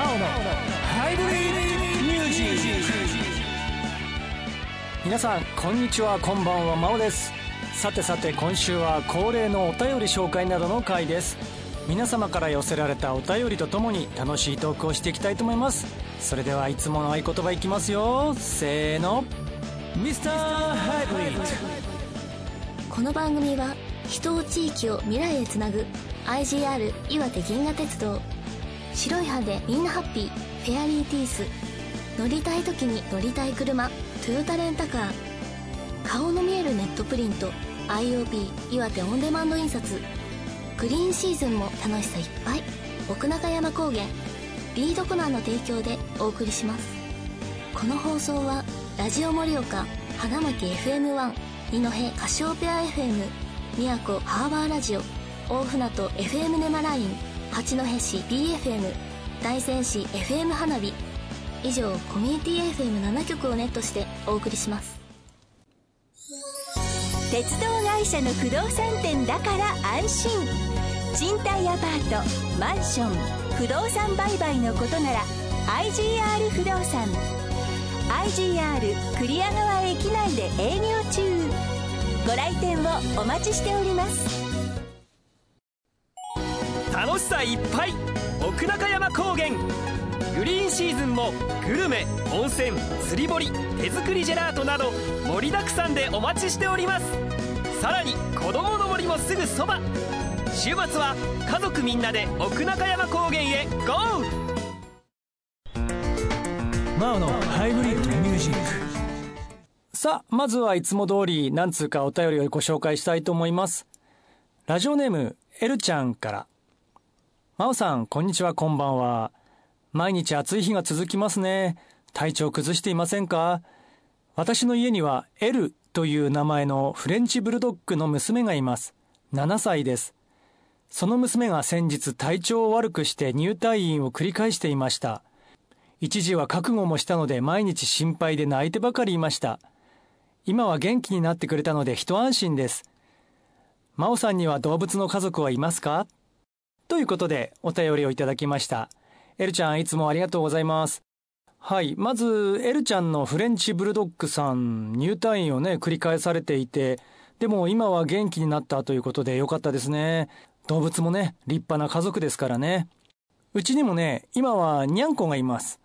マオのハイブリッドミュージック。皆さんこんにちはこんばんはマオです。さてさて今週は恒例のお便り紹介などの回です。皆様から寄せられたお便りとともに楽しいトークをしていきたいと思います。それではいつもの合言葉いきますよ。せーの。ミスターハイブリッドこの番組は人を地域を未来へつなぐ IGR 岩手銀河鉄道。白い歯でみんなハッピー。フェアリーティース。乗りたい時に乗りたい車。トヨタレンタカー。顔の見えるネットプリント。IOP 岩手オンデマンド印刷。グリーンシーズンも楽しさいっぱい。奥中山高原。リードコナーの提供でお送りします。この放送はラジオ盛岡花巻 FM1 二戸カシオペア FM 宮古ハーバーラジオ大船渡 FM ネマライン八戸市 BFM 大仙市 FM 花火。以上コミュニティ FM7 局をネットしてお送りします。鉄道会社の不動産店だから安心。賃貸アパートマンション不動産売買のことなら IGR 不動産。IGR 栗屋川駅内で営業中。ご来店をお待ちしております。楽しさいっぱい。奥中山高原。グリーンシーズンもグルメ温泉釣り堀手作りジェラートなど盛りだくさんでお待ちしております。さらに子供の森もすぐそば。週末は家族みんなで奥中山高原へゴー。マオのハイブリッドミュージック。さあまずはいつも通り何通かお便りをご紹介したいと思います。ラジオネームエルちゃんから。真央さんこんにちはこんばんは毎日暑い日が続きますね。体調崩していませんか？私の家には L という名前のフレンチブルドッグの娘がいます。7歳です。その娘が先日体調を悪くして入退院を繰り返していました。一時は覚悟もしたので毎日心配で泣いてばかりいました。今は元気になってくれたので一安心です。真央さんには動物の家族はいますか？ということでお便りをいただきました。エルちゃんいつもありがとうございます。はい。まず、エルちゃんのフレンチブルドッグさん、入退院をね、繰り返されていて、でも今は元気になったということでよかったですね。動物もね、立派な家族ですからね。うちにもね、今はニャンコがいます。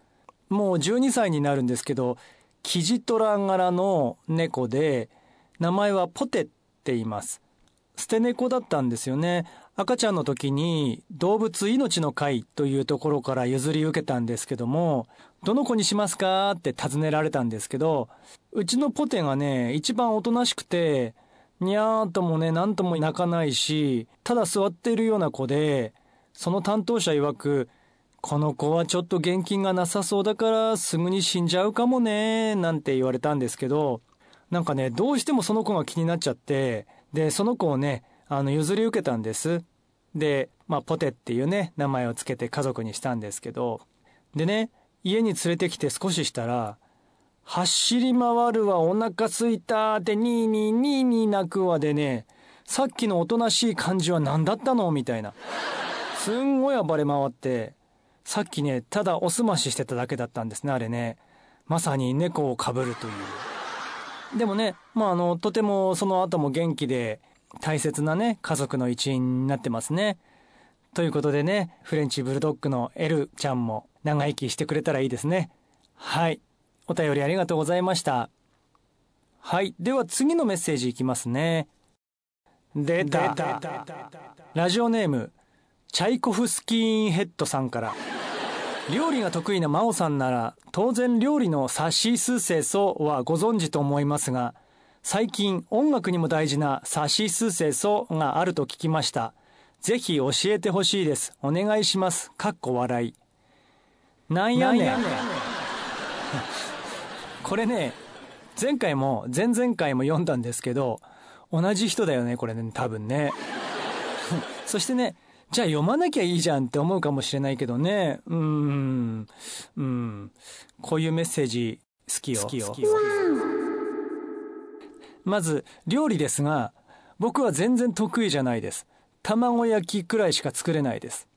もう12歳になるんですけど、キジトラ柄の猫で、名前はポテって言います。捨て猫だったんですよね。赤ちゃんの時に動物命の会というところから譲り受けたんですけども、どの子にしますかって尋ねられたんですけど、うちのポテがね、一番おとなしくて、にゃーともね、なんとも泣かないし、ただ座っているような子で、その担当者曰く、この子はちょっと現金がなさそうだからすぐに死んじゃうかもね、なんて言われたんですけど、なんかね、どうしてもその子が気になっちゃって、で、その子をね、あの、譲り受けたんです。で、まあ、ポテっていうね、名前を付けて家族にしたんですけど、でね、家に連れてきて少ししたら、走り回るわ、お腹すいたってニーニーニーニー泣くわでね、さっきのおとなしい感じは何だったのみたいな。すんごい暴れ回って、さっきね、ただおすまししてただけだったんですね、あれね。まさに猫をかぶるという。でもね、まあ、あの、とてもその後も元気で、大切なね、家族の一員になってますね。ということでね、フレンチブルドッグのエルちゃんも長生きしてくれたらいいですね。はい。お便りありがとうございました。はい。では次のメッセージいきますね。出た。ラジオネーム、チャイコフスキーンヘッドさんから。料理が得意な真央さんなら、当然料理のサシスセソはご存知と思いますが、最近音楽にも大事なサシスセソがあると聞きました。ぜひ教えてほしいです。お願いします。かっこ笑い。なんやねん。これね、前回も前々回も読んだんですけど、同じ人だよね、これね、多分ね。そしてね、じゃあ読まなきゃいいじゃんって思うかもしれないけどね。うん。うん。こういうメッセージ好きよ。好きよ。まず、料理ですが、僕は全然得意じゃないです。卵焼きくらいしか作れないです。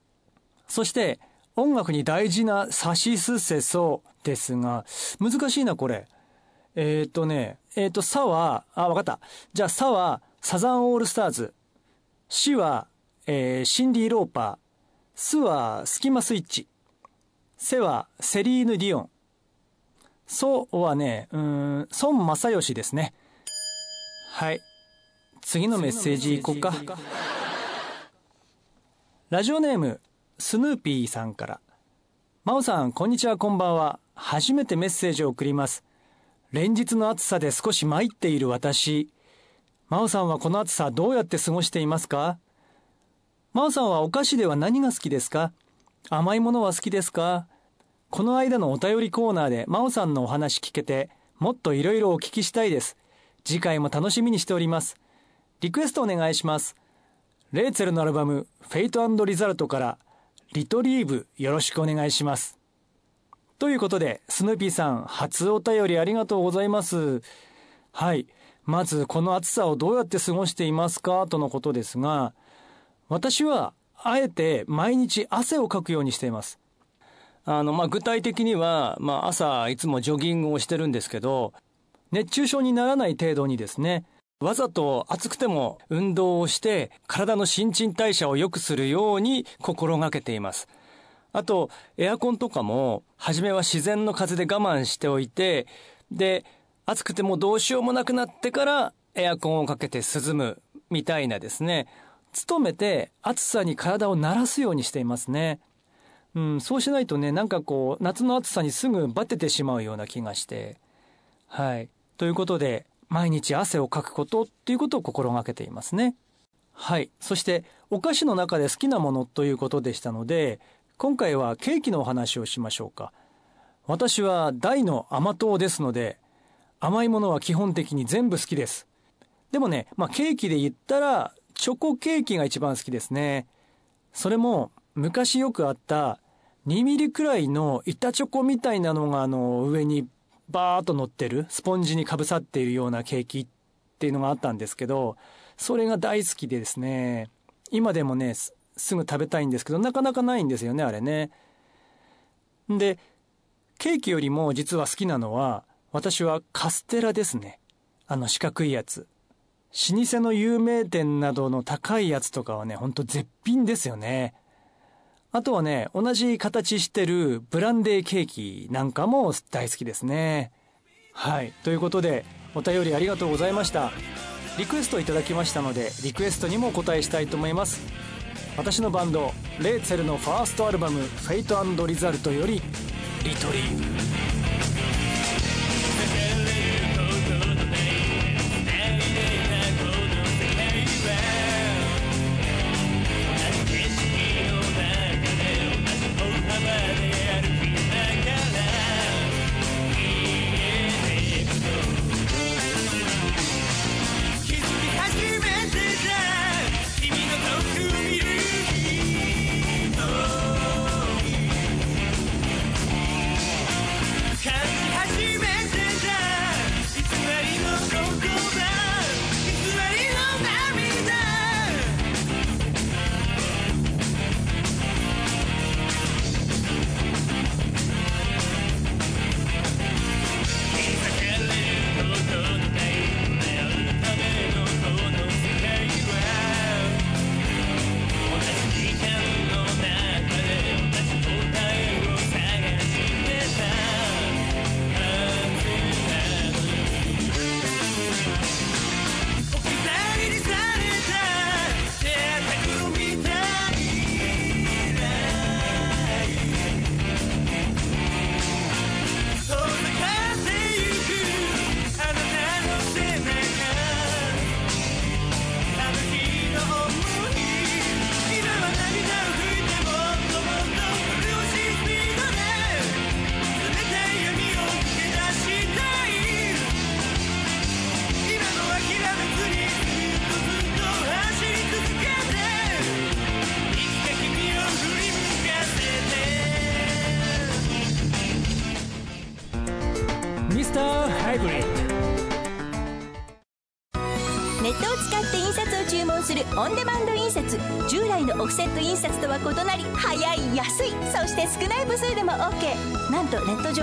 そして、音楽に大事なさしすせそですが、難しいな、これ。えっ、ー、とね、えっ、ー、と、さは、あ、わかった。じゃあ、さは、サザンオールスターズ。しは、えー、シンディ・ローパー。すは、スキマスイッチ。せは、セリーヌ・ディオン。そはね、うん、孫正義ですね。はい。次のメッセージいこうか。ラジオネーム、スヌーピーさんから。真央さん、こんにちは、こんばんは。初めてメッセージを送ります。連日の暑さで少し参っている私。真央さんはこの暑さどうやって過ごしていますか？真央さんはお菓子では何が好きですか？甘いものは好きですか？この間のお便りコーナーで真央さんのお話聞けて、もっといろいろお聞きしたいです。次回も楽しみにしております。リクエストお願いします。レイツェルのアルバム、フェイトリザルトから、リトリーブよろしくお願いします。ということで、スヌーピーさん、初お便りありがとうございます。はい。まず、この暑さをどうやって過ごしていますか？とのことですが、私は、あえて毎日汗をかくようにしています。あの、まあ、具体的には、まあ、朝いつもジョギングをしてるんですけど、熱中症にならない程度にですね、わざと暑くても運動をして体の新陳代謝を良くするように心がけています。あと、エアコンとかも、初めは自然の風で我慢しておいて、で、暑くてもどうしようもなくなってからエアコンをかけて涼むみたいなですね、努めて暑さに体を慣らすようにしていますね。うん、そうしないとね、なんかこう、夏の暑さにすぐバテてしまうような気がして。はい。ということで、毎日汗をかくことっていうことを心がけていますね。はい。そして、お菓子の中で好きなものということでしたので、今回はケーキのお話をしましょうか。私は大の甘党ですので、甘いものは基本的に全部好きです。でもね、まあケーキで言ったら、チョコケーキが一番好きですね。それも、昔よくあった2ミリくらいの板チョコみたいなのがあの上にバーっと乗ってる、スポンジにかぶさっているようなケーキっていうのがあったんですけど、それが大好きでですね、今でもね、すぐ食べたいんですけど、なかなかないんですよね、あれね。で、ケーキよりも実は好きなのは、私はカステラですね。あの四角いやつ。老舗の有名店などの高いやつとかはね、ほんと絶品ですよね。あとはね、同じ形してるブランデーケーキなんかも大好きですね。はい。ということで、お便りありがとうございました。リクエストいただきましたので、リクエストにもお答えしたいと思います。私のバンド、レイツェルのファーストアルバム、フェイトリザルトより、リトリー。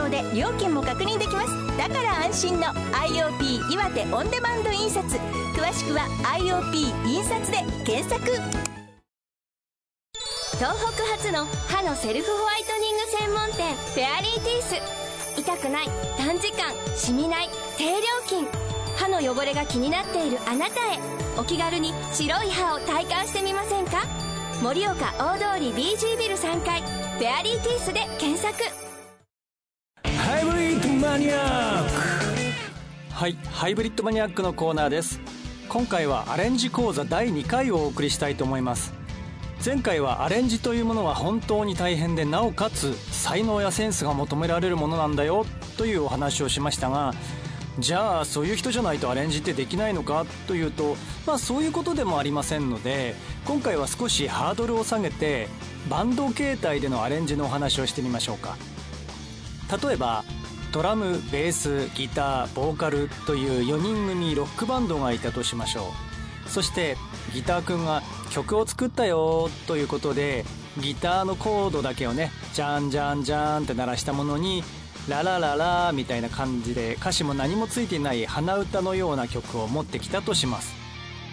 で料金も確認できます。だから安心の IOP 岩手オンデマンド印刷。詳しくは IOP 印刷で検索。東北初の歯のセルフホワイトニング専門店フェアリーティース。痛くない短時間しみない低料金。歯の汚れが気になっているあなたへ。お気軽に白い歯を体感してみませんか？盛岡大通り BG ビル3階フェアリーティースで検索。ニアック。はいハイブリッドマニアックのコーナーです。今回はアレンジ講座第2回をお送りしたいと思います。前回はアレンジというものは本当に大変でなおかつ才能やセンスが求められるものなんだよというお話をしましたがじゃあそういう人じゃないとアレンジってできないのかというとまあそういうことでもありませんので今回は少しハードルを下げてバンド形態でのアレンジのお話をしてみましょうか。例えばドラムベースギターボーカルという4人組ロックバンドがいたとしましょう。そしてギターくんが曲を作ったよということでギターのコードだけをねジャンジャンジャンって鳴らしたものにララララみたいな感じで歌詞も何もついていない鼻歌のような曲を持ってきたとします。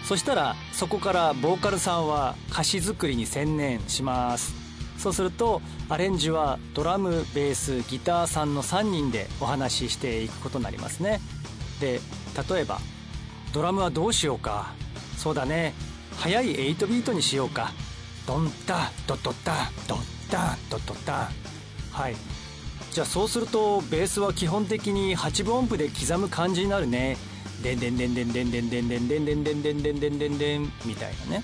そしたらそこからボーカルさんは歌詞作りに専念します。そうするとアレンジはドラムベースギターさんの3人でお話ししていくことになりますね。で例えばドラムはどうしようか。そうだね。速い8ビートにしようか。ドンタドドタドタドドタ。はい。じゃあそうするとベースは基本的に8分音符で刻む感じになるね。でんでんでんでんでんでんでんでんでんでんでんでんでんでんでんでんみたいなね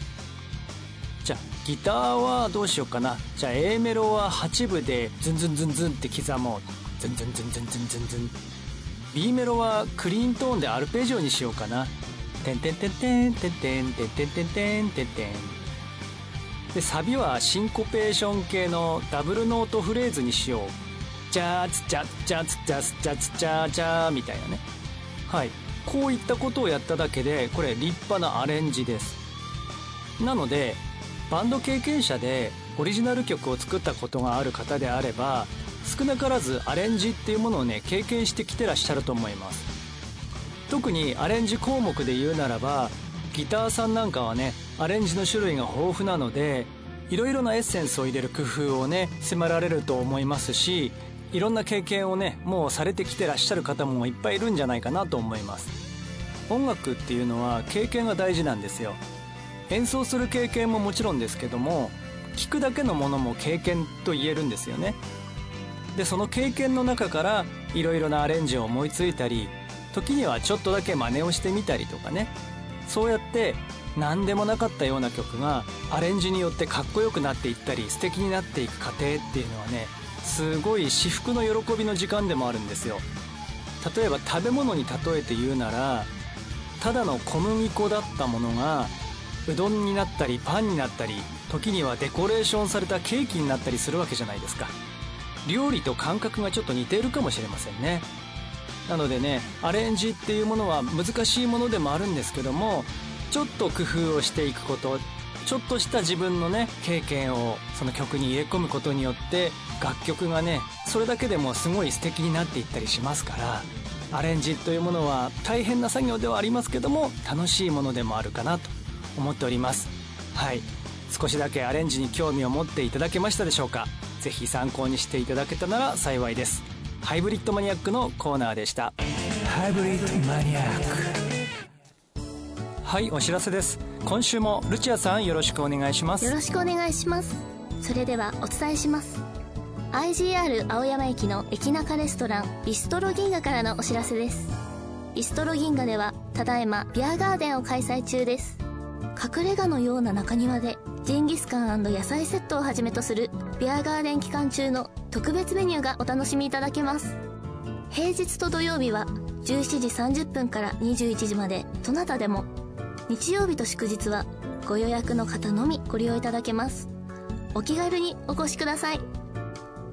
じゃあギターはどうしようかな。じゃあ A メロは8部でズンズンズンズンって刻もう。ズンズンズンズンズンズン。ズン B メロはクリーントーンでアルペジオにしようかな。てんてんてんてんてんてんてんてんてんてんてんてん。でサビはシンコペーション系のダブルノートフレーズにしよう。ジャーツジャツジャツジャツジャツジャージャーみたいなね。はい。こういったことをやっただけでこれ立派なアレンジです。なのでバンド経験者でオリジナル曲を作ったことがある方であれば少なからずアレンジっていうものをね経験してきてらっしゃると思います。特にアレンジ項目で言うならばギターさんなんかはねアレンジの種類が豊富なのでいろいろなエッセンスを入れる工夫をね迫られると思いますしいろんな経験をねもうされてきてらっしゃる方もいっぱいいるんじゃないかなと思います。音楽っていうのは経験が大事なんですよ。演奏する経験ももちろんですけども聞くだけのものも経験と言えるんですよね。でその経験の中からいろいろなアレンジを思いついたり時にはちょっとだけ真似をしてみたりとかね。そうやって何でもなかったような曲がアレンジによってかっこよくなっていったり素敵になっていく過程っていうのはねすごい至福の喜びの時間でもあるんですよ。例えば食べ物に例えて言うならただの小麦粉だったものがうどんになったりパンになったり時にはデコレーションされたケーキになったりするわけじゃないですか。料理と感覚がちょっと似ているかもしれませんね。なのでねアレンジっていうものは難しいものでもあるんですけどもちょっと工夫をしていくことちょっとした自分のね経験をその曲に入れ込むことによって楽曲がねそれだけでもすごい素敵になっていったりしますからアレンジというものは大変な作業ではありますけども楽しいものでもあるかなと。思っております。はい。少しだけアレンジに興味を持っていただけましたでしょうか。ぜひ参考にしていただけたなら幸いです。ハイブリッドマニアックのコーナーでした。ハイブリッドマニアック。はいお知らせです。今週もルチアさんよろしくお願いします。よろしくお願いします。それではお伝えします。IGR 青山駅の駅中レストランビストロ銀河からのお知らせです。ビストロ銀河ではただいまビアガーデンを開催中です隠れ家のような中庭でジンギスカン野菜セットをはじめとするビアガーデン期間中の特別メニューがお楽しみいただけます。平日と土曜日は17時30分から21時までどなたでも。日曜日と祝日はご予約の方のみご利用いただけます。お気軽にお越しください。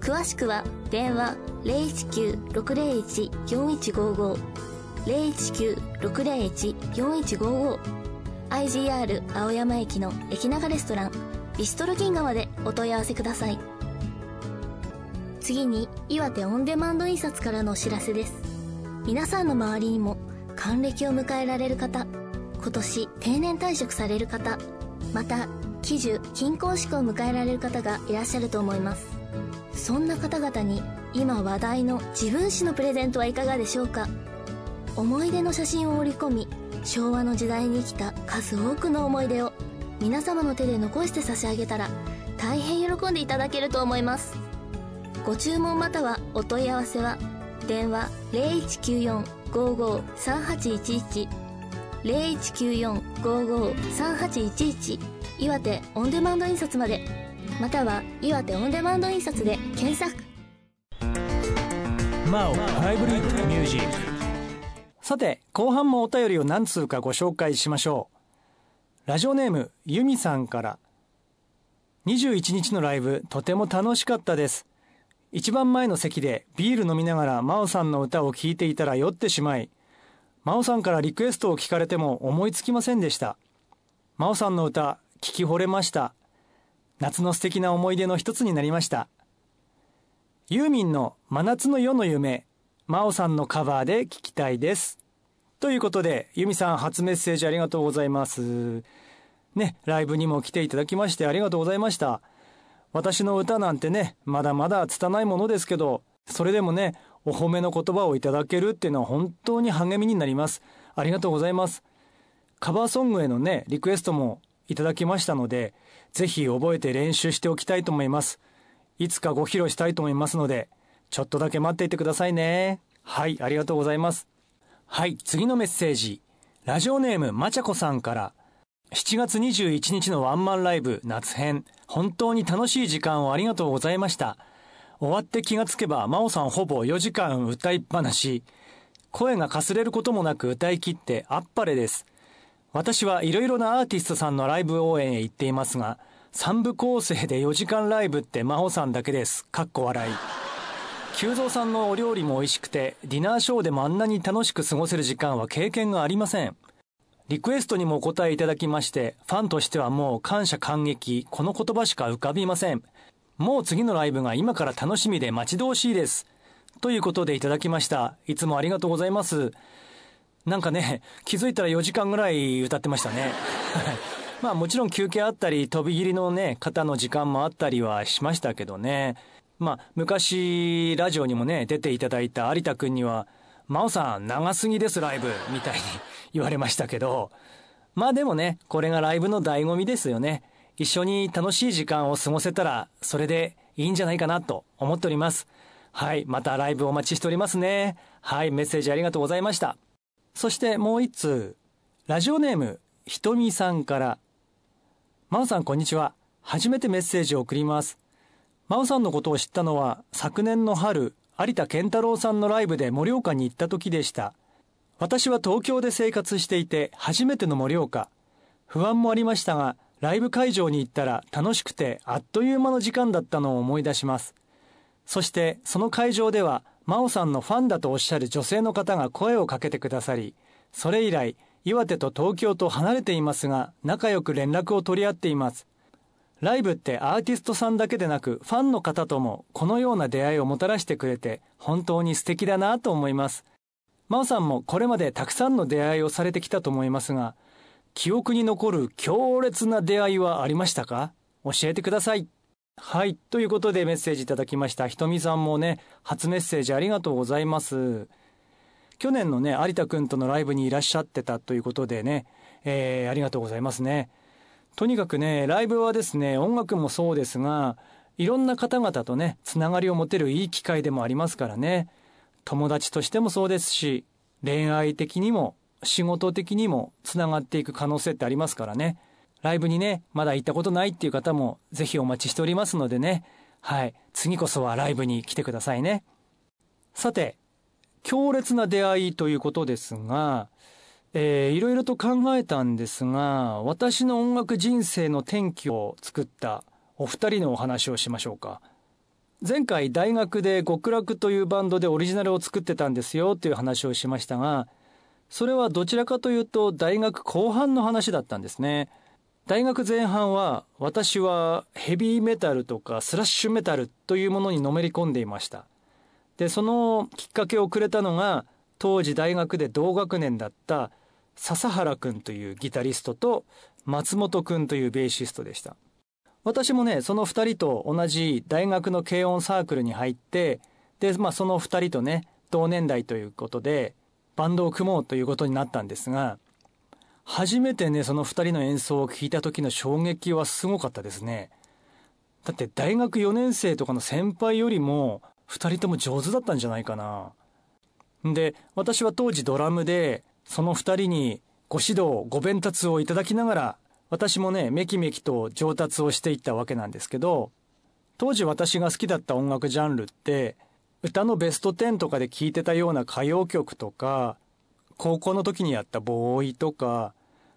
詳しくは電話019-601-4155 019-601-4155 IGR 青山駅の駅長レストランビストロ銀河までお問い合わせください。次に岩手オンデマンド印刷からのお知らせです。皆さんの周りにも還暦を迎えられる方今年定年退職される方また喜寿金婚式を迎えられる方がいらっしゃると思います。そんな方々に今話題の自分史のプレゼントはいかがでしょうか。思い出の写真を織り込み昭和の時代に生きた数多くの思い出を皆様の手で残して差し上げたら大変喜んでいただけると思います。ご注文またはお問い合わせは電話0194-553811 0194-553811岩手オンデマンド印刷までまたは岩手オンデマンド印刷で検索。マオハさて後半もお便りを何通かご紹介しましょう。ラジオネームユミさんから。21日のライブとても楽しかったです。一番前の席でビール飲みながら真央さんの歌を聴いていたら酔ってしまい真央さんからリクエストを聞かれても思いつきませんでした。真央さんの歌聞き惚れました。夏の素敵な思い出の一つになりました。ユーミンの真夏の夜の夢、真央さんのカバーで聞きたいです。ということで、ユミさん初メッセージありがとうございます。ね、ライブにも来ていただきましてありがとうございました。私の歌なんてね、まだまだ拙いものですけど、それでもね、お褒めの言葉をいただけるっていうのは本当に励みになります。ありがとうございます。カバーソングへのね、リクエストもいただきましたので、ぜひ覚えて練習しておきたいと思います。いつかご披露したいと思いますので、ちょっとだけ待っていてくださいね。はい、ありがとうございます。はい、次のメッセージ。ラジオネームまちゃこさんから、7月21日のワンマンライブ夏編、本当に楽しい時間をありがとうございました。終わって気がつけば、真央さんほぼ4時間歌いっぱなし。声がかすれることもなく歌い切ってあっぱれです。私はいろいろなアーティストさんのライブ応援へ行っていますが、3部構成で4時間ライブって真帆さんだけです。かっこ笑い。久蔵さんのお料理も美味しくて、ディナーショーでもあんなに楽しく過ごせる時間は経験がありません。リクエストにもお答えいただきまして、ファンとしてはもう感謝感激、この言葉しか浮かびません。もう次のライブが今から楽しみで待ち遠しいです。ということでいただきました。いつもありがとうございます。なんかね、気づいたら4時間ぐらい歌ってましたね。まあもちろん休憩あったり、飛び切りのね、方の時間もあったりはしましたけどね。まあ昔、ラジオにもね、出ていただいた有田くんには、真央さん長すぎですライブ、みたいに 言われましたけど、まあでもね、これがライブの醍醐味ですよね。一緒に楽しい時間を過ごせたら、それでいいんじゃないかなと思っております。はい、またライブお待ちしておりますね。はい、メッセージありがとうございました。そしてもう一通、ラジオネーム、ひとみさんから真央さんこんにちは。初めてメッセージを送ります。真央さんのことを知ったのは昨年の春、有田健太郎さんのライブで盛岡に行った時でした。私は東京で生活していて初めての盛岡。不安もありましたが、ライブ会場に行ったら楽しくてあっという間の時間だったのを思い出します。そしてその会場では真央さんのファンだとおっしゃる女性の方が声をかけてくださり、それ以来岩手と東京と離れていますが仲良く連絡を取り合っていますライブってアーティストさんだけでなくファンの方ともこのような出会いをもたらしてくれて本当に素敵だなと思います真央さんもこれまでたくさんの出会いをされてきたと思いますが記憶に残る強烈な出会いはありましたか？教えてくださいはい。ということでメッセージいただきました。ひとみさんもね、初メッセージありがとうございます。去年のね、有田くんとのライブにいらっしゃってたということでね、えー、ありがとうございますね。とにかくね、ライブはですね、音楽もそうですが、いろんな方々とね、つながりを持てるいい機会でもありますからね。友達としてもそうですし、恋愛的にも、仕事的にもつながっていく可能性ってありますからね。ライブにね、まだ行ったことないっていう方も、ぜひお待ちしておりますのでね。はい。次こそはライブに来てくださいね。さて、強烈な出会いということですが、えー、いろいろと考えたんですが、私の音楽人生の転機を作ったお二人のお話をしましょうか。前回大学で極楽というバンドでオリジナルを作ってたんですよっていう話をしましたが、それはどちらかというと大学後半の話だったんですね。大学前半は私はヘビーメタルとかスラッシュメタルというものにのめり込んでいました。で、そのきっかけをくれたのが当時大学で同学年だった笹原くんというギタリストと松本くんというベーシストでした。私もね、その二人と同じ大学の軽音サークルに入って、で、まあその二人とね、同年代ということで、バンドを組もうということになったんですが、初めてね、その二人の演奏を聞いた時の衝撃はすごかったですね。だって大学4年生とかの先輩よりも、二人とも上手だったんじゃないかな。で、私は当時ドラムで、その二人にご指導、ご鞭達をいただきながら、私もね、めきめきと上達をしていったわけなんですけど、当時私が好きだった音楽ジャンルって、歌のベスト10とかで聴いてたような歌謡曲とか、高校の時にやったボーイとか、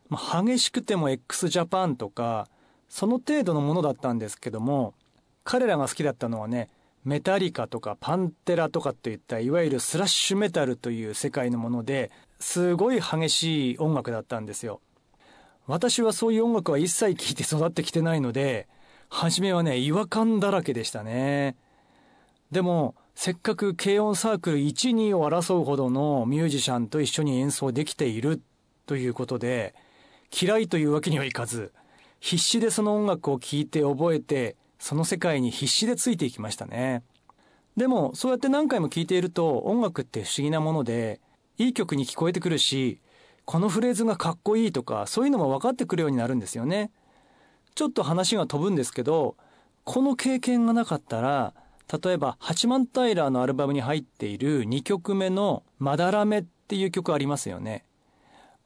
激しくても x ジャパンとか、その程度のものだったんですけども、彼らが好きだったのはね、メタリカとかパンテラとかといったいわゆるスラッシュメタルという世界のものですごい激しい音楽だったんですよ。私はそういう音楽は一切聴いて育ってきてないので、初めはね、違和感だらけでしたね。でも、せっかく軽音サークル1、2を争うほどのミュージシャンと一緒に演奏できているということで、嫌いというわけにはいかず、必死でその音楽を聴いて覚えて、その世界に必死でついていきましたね。でも、そうやって何回も聴いていると音楽って不思議なもので、いい曲に聞こえてくるし、このフレーズがかっこいいとか、そういうのも分かってくるようになるんですよね。ちょっと話が飛ぶんですけど、この経験がなかったら、例えば、八幡平のアルバムに入っている2曲目のまだらめっていう曲ありますよね。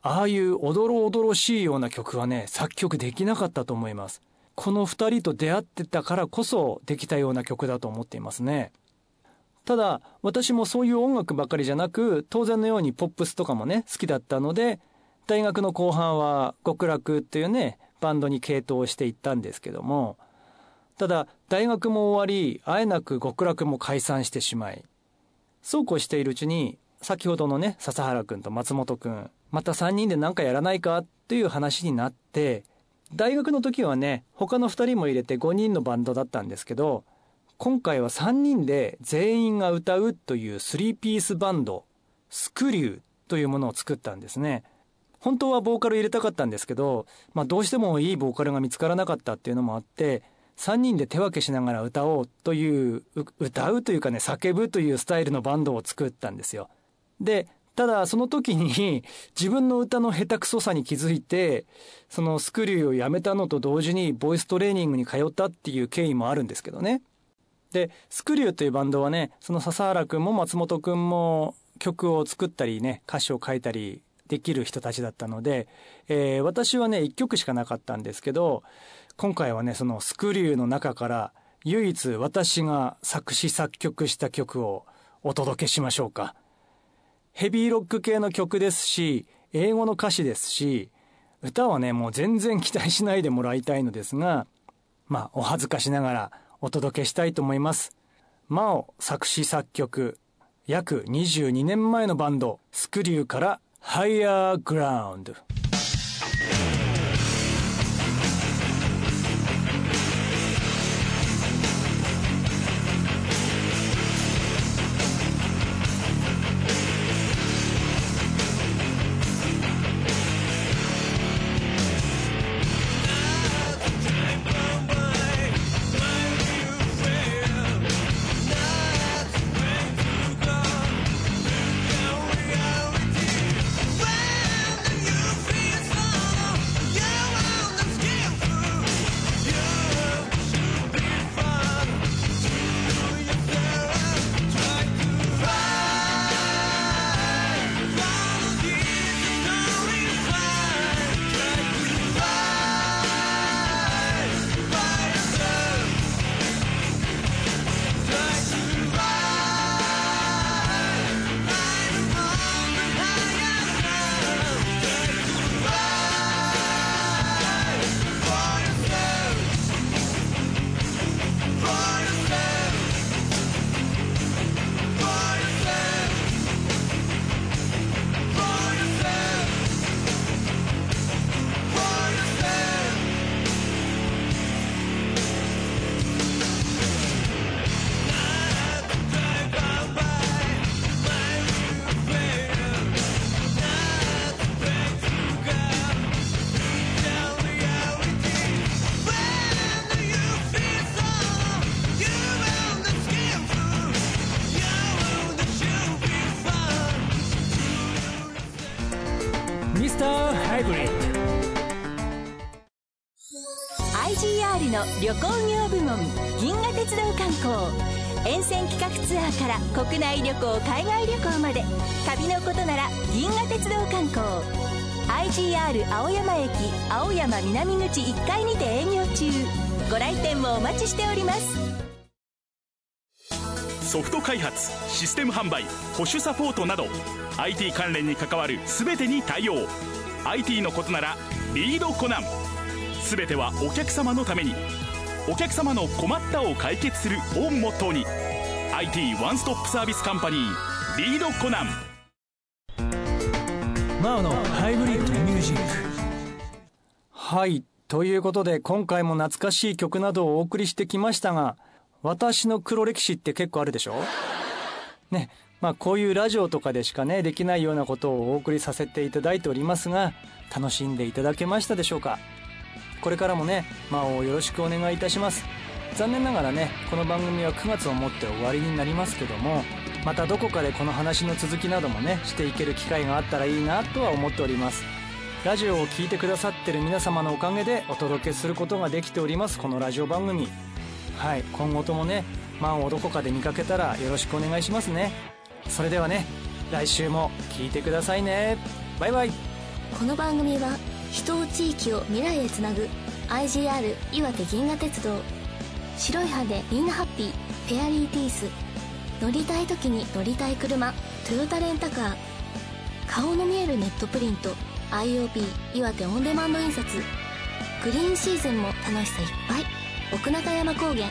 ああいうおどろおどろしいような曲はね、作曲できなかったと思います。この二人と出会ってたからこそできたような曲だと思っていますね。ただ、私もそういう音楽ばかりじゃなく、当然のようにポップスとかもね、好きだったので、大学の後半は極楽っていうね、バンドに傾倒していったんですけども、ただ、大学も終わり、あえなく極楽も解散してしまい、そうこうしているうちに、先ほどのね、笹原くんと松本くん、また3人で何かやらないかっていう話になって、大学の時はね、他の2人も入れて5人のバンドだったんですけど、今回は3人で全員が歌うという3ピースバンド、スクリューというものを作ったんですね。本当はボーカル入れたかったんですけど、まあどうしてもいいボーカルが見つからなかったっていうのもあって、3人で手分けしながら歌おうという、歌うというかね、叫ぶというスタイルのバンドを作ったんですよ。で、ただその時に自分の歌の下手くそさに気づいて、そのスクリューをやめたのと同時にボイストレーニングに通ったっていう経緯もあるんですけどね。で、スクリューというバンドはね、その笹原くんも松本くんも曲を作ったりね、歌詞を書いたりできる人たちだったので、えー、私はね、1曲しかなかったんですけど、今回はね、そのスクリューの中から唯一私が作詞作曲した曲をお届けしましょうか。ヘビーロック系の曲ですし、英語の歌詞ですし、歌はね、もう全然期待しないでもらいたいのですが、まあ、お恥ずかしながら、お届けしたいと思います。マオ作詞作曲、約22年前のバンド、スクリューから Higher Ground。ツアーから国内旅行海外旅行まで旅のことなら銀河鉄道観光。IGR 青山駅青山南口1階にて営業中。ご来店もお待ちしております。ソフト開発システム販売保守サポートなど IT 関連に関わる全てに対応。IT のことならリードコナン。全てはお客様のために。お客様の困ったを解決するをモットーに。IT ワンストップサービスカンパニーリードコナン。マオのハイブリッドミュージック。はいということで今回も懐かしい曲などをお送りしてきましたが私の黒歴史って結構あるでしょ？ねまあこういうラジオとかでしかねできないようなことをお送りさせていただいておりますが楽しんでいただけましたでしょうか？これからもねマオをよろしくお願いいたします。残念ながらねこの番組は9月をもって終わりになりますけどもまたどこかでこの話の続きなどもねしていける機会があったらいいなとは思っております。ラジオを聴いてくださってる皆様のおかげでお届けすることができておりますこのラジオ番組。はい今後ともね満をどこかで見かけたらよろしくお願いしますね。それではね来週も聴いてくださいね。バイバイ。この番組は人を地域を未来へつなぐ IGR 岩手銀河鉄道。白い歯でみんなハッピー。フェアリーティース。乗りたい時に乗りたい車。トヨタレンタカー。顔の見えるネットプリント。IOP 岩手オンデマンド印刷。グリーンシーズンも楽しさいっぱい。奥中山高原。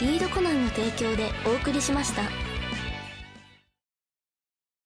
リードコナンの提供でお送りしました。